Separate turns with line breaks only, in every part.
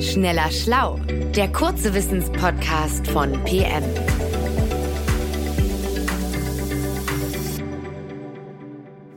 Schneller Schlau, der kurze Wissenspodcast von PM.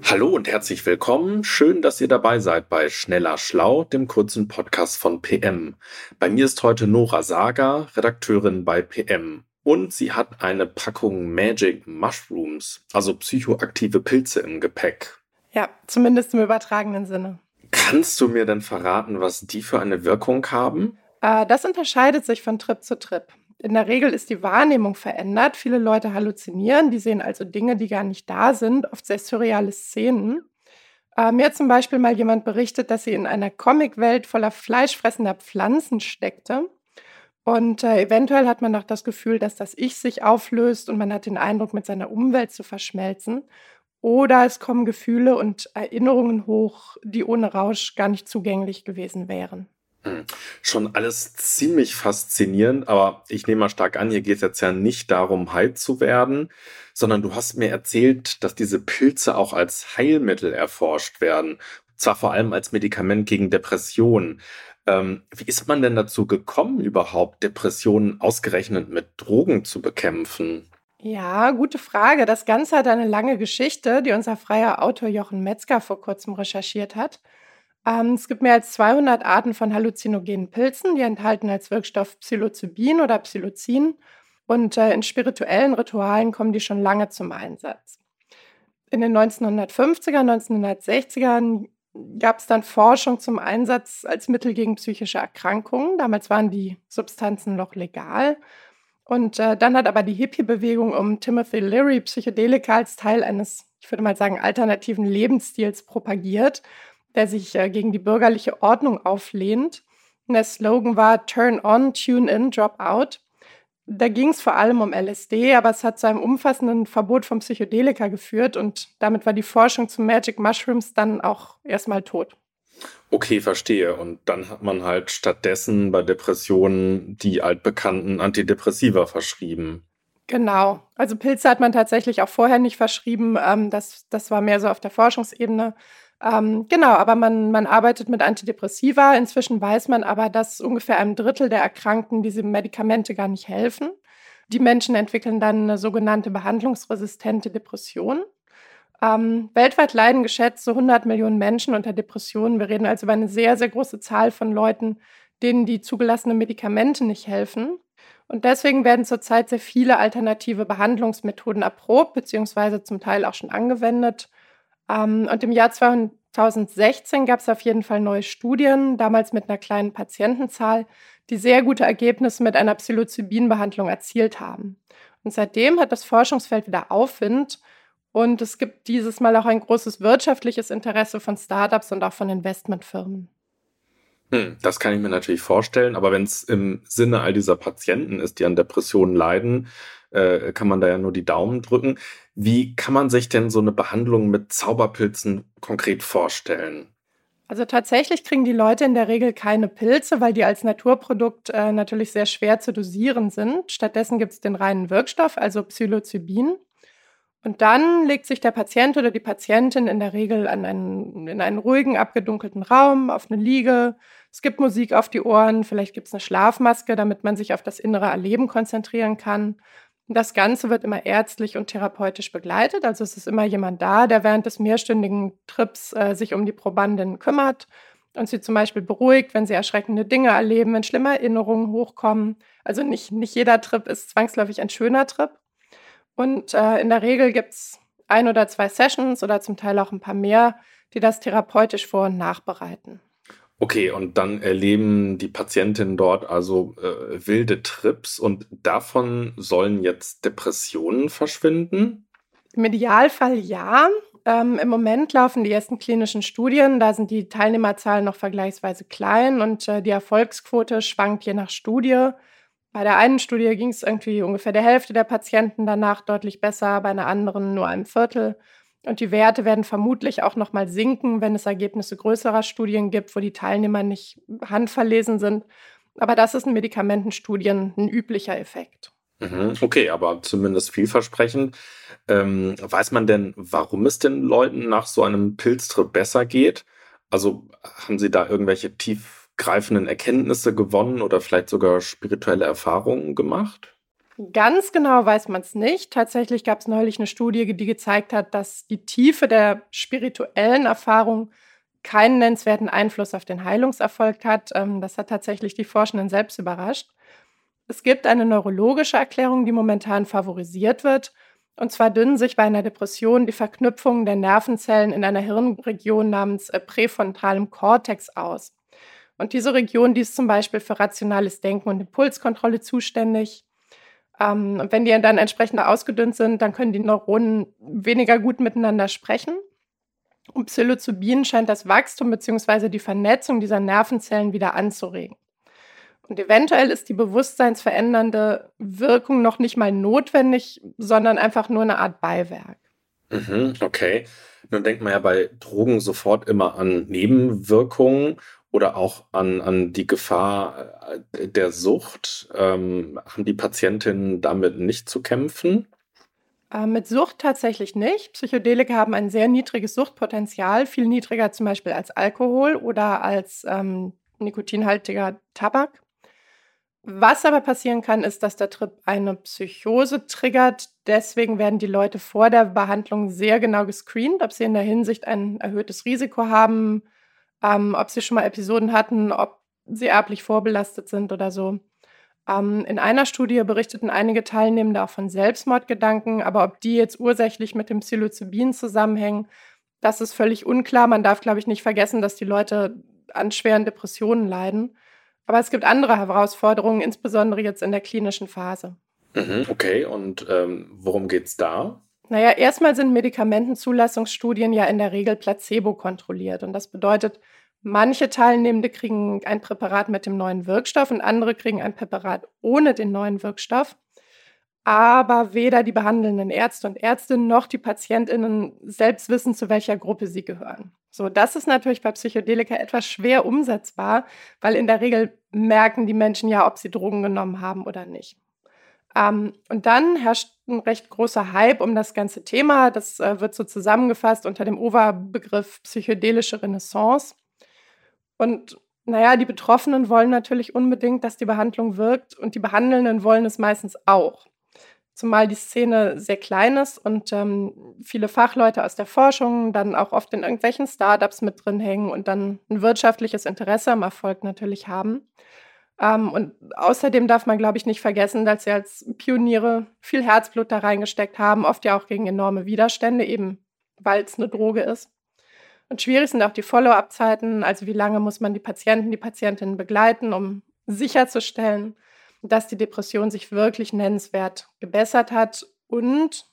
Hallo und herzlich willkommen. Schön, dass ihr dabei seid bei Schneller Schlau, dem kurzen Podcast von PM. Bei mir ist heute Nora Sager, Redakteurin bei PM. Und sie hat eine Packung Magic Mushrooms, also psychoaktive Pilze im Gepäck.
Ja, zumindest im übertragenen Sinne.
Kannst du mir denn verraten, was die für eine Wirkung haben?
Äh, das unterscheidet sich von Trip zu Trip. In der Regel ist die Wahrnehmung verändert. Viele Leute halluzinieren, die sehen also Dinge, die gar nicht da sind, oft sehr surreale Szenen. Äh, mir hat zum Beispiel mal jemand berichtet, dass sie in einer Comicwelt voller fleischfressender Pflanzen steckte. Und äh, eventuell hat man auch das Gefühl, dass das Ich sich auflöst und man hat den Eindruck, mit seiner Umwelt zu verschmelzen. Oder es kommen Gefühle und Erinnerungen hoch, die ohne Rausch gar nicht zugänglich gewesen wären.
Hm. Schon alles ziemlich faszinierend, aber ich nehme mal stark an, hier geht es jetzt ja nicht darum, high zu werden, sondern du hast mir erzählt, dass diese Pilze auch als Heilmittel erforscht werden. Zwar vor allem als Medikament gegen Depressionen. Ähm, wie ist man denn dazu gekommen, überhaupt Depressionen ausgerechnet mit Drogen zu bekämpfen?
Ja, gute Frage. Das Ganze hat eine lange Geschichte, die unser freier Autor Jochen Metzger vor kurzem recherchiert hat. Ähm, es gibt mehr als 200 Arten von halluzinogenen Pilzen, die enthalten als Wirkstoff Psilocybin oder Psilocin. Und äh, in spirituellen Ritualen kommen die schon lange zum Einsatz. In den 1950er, 1960ern gab es dann Forschung zum Einsatz als Mittel gegen psychische Erkrankungen. Damals waren die Substanzen noch legal. Und äh, dann hat aber die Hippie-Bewegung um Timothy Leary Psychedelika als Teil eines, ich würde mal sagen, alternativen Lebensstils propagiert der sich äh, gegen die bürgerliche Ordnung auflehnt. Und der Slogan war Turn on, Tune in, Drop out. Da ging es vor allem um LSD, aber es hat zu einem umfassenden Verbot von Psychedelika geführt und damit war die Forschung zu Magic Mushrooms dann auch erstmal tot.
Okay, verstehe. Und dann hat man halt stattdessen bei Depressionen die altbekannten Antidepressiva verschrieben.
Genau. Also Pilze hat man tatsächlich auch vorher nicht verschrieben. Ähm, das, das war mehr so auf der Forschungsebene. Ähm, genau, aber man, man arbeitet mit Antidepressiva. Inzwischen weiß man aber, dass ungefähr einem Drittel der Erkrankten diese Medikamente gar nicht helfen. Die Menschen entwickeln dann eine sogenannte behandlungsresistente Depression. Ähm, weltweit leiden geschätzt so 100 Millionen Menschen unter Depressionen. Wir reden also über eine sehr, sehr große Zahl von Leuten, denen die zugelassenen Medikamente nicht helfen. Und deswegen werden zurzeit sehr viele alternative Behandlungsmethoden erprobt, beziehungsweise zum Teil auch schon angewendet. Ähm, und im Jahr 2016 gab es auf jeden Fall neue Studien, damals mit einer kleinen Patientenzahl, die sehr gute Ergebnisse mit einer Psilocybin-Behandlung erzielt haben. Und seitdem hat das Forschungsfeld wieder Aufwind und es gibt dieses Mal auch ein großes wirtschaftliches Interesse von Startups und auch von Investmentfirmen.
Hm, das kann ich mir natürlich vorstellen, aber wenn es im Sinne all dieser Patienten ist, die an Depressionen leiden, äh, kann man da ja nur die Daumen drücken. Wie kann man sich denn so eine Behandlung mit Zauberpilzen konkret vorstellen?
Also tatsächlich kriegen die Leute in der Regel keine Pilze, weil die als Naturprodukt äh, natürlich sehr schwer zu dosieren sind. Stattdessen gibt es den reinen Wirkstoff, also Psilocybin. Und dann legt sich der Patient oder die Patientin in der Regel an einen, in einen ruhigen, abgedunkelten Raum, auf eine Liege. Es gibt Musik auf die Ohren, vielleicht gibt es eine Schlafmaske, damit man sich auf das innere Erleben konzentrieren kann. Das Ganze wird immer ärztlich und therapeutisch begleitet. Also es ist immer jemand da, der während des mehrstündigen Trips äh, sich um die Probandin kümmert und sie zum Beispiel beruhigt, wenn sie erschreckende Dinge erleben, wenn schlimme Erinnerungen hochkommen. Also nicht, nicht jeder Trip ist zwangsläufig ein schöner Trip. Und äh, in der Regel gibt es ein oder zwei Sessions oder zum Teil auch ein paar mehr, die das therapeutisch vor- und nachbereiten.
Okay, und dann erleben die Patientinnen dort also äh, wilde Trips und davon sollen jetzt Depressionen verschwinden?
Im Idealfall ja. Ähm, Im Moment laufen die ersten klinischen Studien. Da sind die Teilnehmerzahlen noch vergleichsweise klein und äh, die Erfolgsquote schwankt je nach Studie. Bei der einen Studie ging es irgendwie ungefähr der Hälfte der Patienten danach deutlich besser, bei einer anderen nur einem Viertel. Und die Werte werden vermutlich auch noch mal sinken, wenn es Ergebnisse größerer Studien gibt, wo die Teilnehmer nicht handverlesen sind. Aber das ist in Medikamentenstudien ein üblicher Effekt.
Mhm, okay, aber zumindest vielversprechend. Ähm, weiß man denn, warum es den Leuten nach so einem Pilztrip besser geht? Also haben Sie da irgendwelche tief tiefgreifenden Erkenntnisse gewonnen oder vielleicht sogar spirituelle Erfahrungen gemacht?
Ganz genau weiß man es nicht. Tatsächlich gab es neulich eine Studie, die gezeigt hat, dass die Tiefe der spirituellen Erfahrung keinen nennenswerten Einfluss auf den Heilungserfolg hat. Ähm, das hat tatsächlich die Forschenden selbst überrascht. Es gibt eine neurologische Erklärung, die momentan favorisiert wird. Und zwar dünnen sich bei einer Depression die Verknüpfungen der Nervenzellen in einer Hirnregion namens äh, präfrontalem Kortex aus. Und diese Region, die ist zum Beispiel für rationales Denken und Impulskontrolle zuständig. Ähm, und wenn die dann entsprechend ausgedünnt sind, dann können die Neuronen weniger gut miteinander sprechen. Und Psilocybin scheint das Wachstum bzw. die Vernetzung dieser Nervenzellen wieder anzuregen. Und eventuell ist die bewusstseinsverändernde Wirkung noch nicht mal notwendig, sondern einfach nur eine Art Beiwerk.
Mhm, okay. Nun denkt man ja bei Drogen sofort immer an Nebenwirkungen oder auch an, an die Gefahr äh, der Sucht. Ähm, haben die Patientinnen damit nicht zu kämpfen?
Äh, mit Sucht tatsächlich nicht. Psychedelika haben ein sehr niedriges Suchtpotenzial, viel niedriger zum Beispiel als Alkohol oder als ähm, nikotinhaltiger Tabak. Was aber passieren kann, ist, dass der Trip eine Psychose triggert. Deswegen werden die Leute vor der Behandlung sehr genau gescreent, ob sie in der Hinsicht ein erhöhtes Risiko haben, ähm, ob sie schon mal Episoden hatten, ob sie erblich vorbelastet sind oder so. Ähm, in einer Studie berichteten einige Teilnehmende auch von Selbstmordgedanken, aber ob die jetzt ursächlich mit dem Psilocybin zusammenhängen, das ist völlig unklar. Man darf, glaube ich, nicht vergessen, dass die Leute an schweren Depressionen leiden. Aber es gibt andere Herausforderungen, insbesondere jetzt in der klinischen Phase.
Mhm, okay, und ähm, worum geht es da?
Naja, erstmal sind Medikamentenzulassungsstudien ja in der Regel placebo kontrolliert. Und das bedeutet, manche Teilnehmende kriegen ein Präparat mit dem neuen Wirkstoff und andere kriegen ein Präparat ohne den neuen Wirkstoff. Aber weder die behandelnden Ärzte und Ärztinnen noch die PatientInnen selbst wissen, zu welcher Gruppe sie gehören. So, das ist natürlich bei Psychedelika etwas schwer umsetzbar, weil in der Regel merken die Menschen ja, ob sie Drogen genommen haben oder nicht. Ähm, und dann herrscht ein recht großer Hype um das ganze Thema. Das äh, wird so zusammengefasst unter dem Oberbegriff psychedelische Renaissance. Und naja, die Betroffenen wollen natürlich unbedingt, dass die Behandlung wirkt und die Behandelnden wollen es meistens auch zumal die Szene sehr klein ist und ähm, viele Fachleute aus der Forschung dann auch oft in irgendwelchen Startups mit drin hängen und dann ein wirtschaftliches Interesse am Erfolg natürlich haben. Ähm, und außerdem darf man, glaube ich, nicht vergessen, dass sie als Pioniere viel Herzblut da reingesteckt haben, oft ja auch gegen enorme Widerstände, eben weil es eine Droge ist. Und schwierig sind auch die Follow-up-Zeiten, also wie lange muss man die Patienten, die Patientinnen begleiten, um sicherzustellen, dass die Depression sich wirklich nennenswert gebessert hat und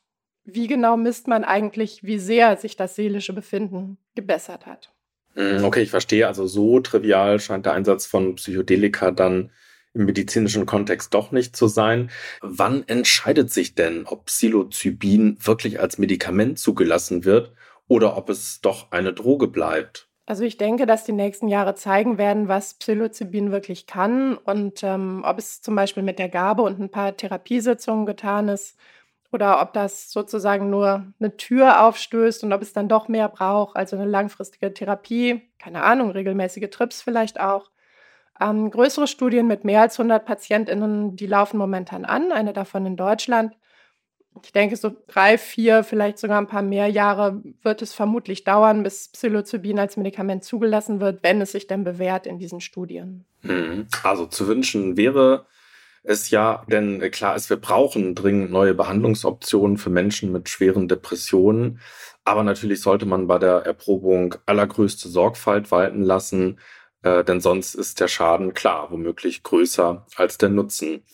wie genau misst man eigentlich, wie sehr sich das seelische Befinden gebessert hat.
Hm, okay, ich verstehe. Also so trivial scheint der Einsatz von Psychedelika dann im medizinischen Kontext doch nicht zu sein. Wann entscheidet sich denn, ob Psilocybin wirklich als Medikament zugelassen wird oder ob es doch eine Droge bleibt?
Also ich denke, dass die nächsten Jahre zeigen werden, was Psilocybin wirklich kann und ähm, ob es zum Beispiel mit der Gabe und ein paar Therapiesitzungen getan ist oder ob das sozusagen nur eine Tür aufstößt und ob es dann doch mehr braucht, also eine langfristige Therapie, keine Ahnung, regelmäßige Trips vielleicht auch. Ähm, größere Studien mit mehr als 100 PatientInnen, die laufen momentan an, eine davon in Deutschland ich denke, so drei, vier, vielleicht sogar ein paar mehr Jahre wird es vermutlich dauern, bis Psilocybin als Medikament zugelassen wird, wenn es sich denn bewährt in diesen Studien.
Hm. Also zu wünschen wäre es ja, denn klar ist, wir brauchen dringend neue Behandlungsoptionen für Menschen mit schweren Depressionen. Aber natürlich sollte man bei der Erprobung allergrößte Sorgfalt walten lassen äh, denn sonst ist der Schaden klar, womöglich größer als der Nutzen.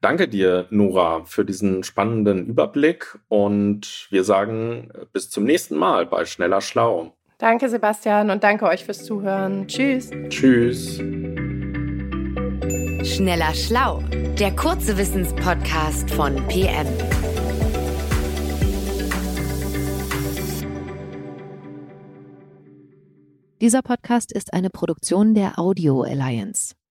Danke dir, Nora, für diesen spannenden Überblick und wir sagen äh, bis zum nächsten Mal bei Schneller Schlau.
Danke, Sebastian, und danke euch fürs Zuhören. Tschüss.
Tschüss.
Schneller Schlau, der kurze Wissenspodcast von PM.
Dieser Podcast ist eine Produktion der Audio Alliance.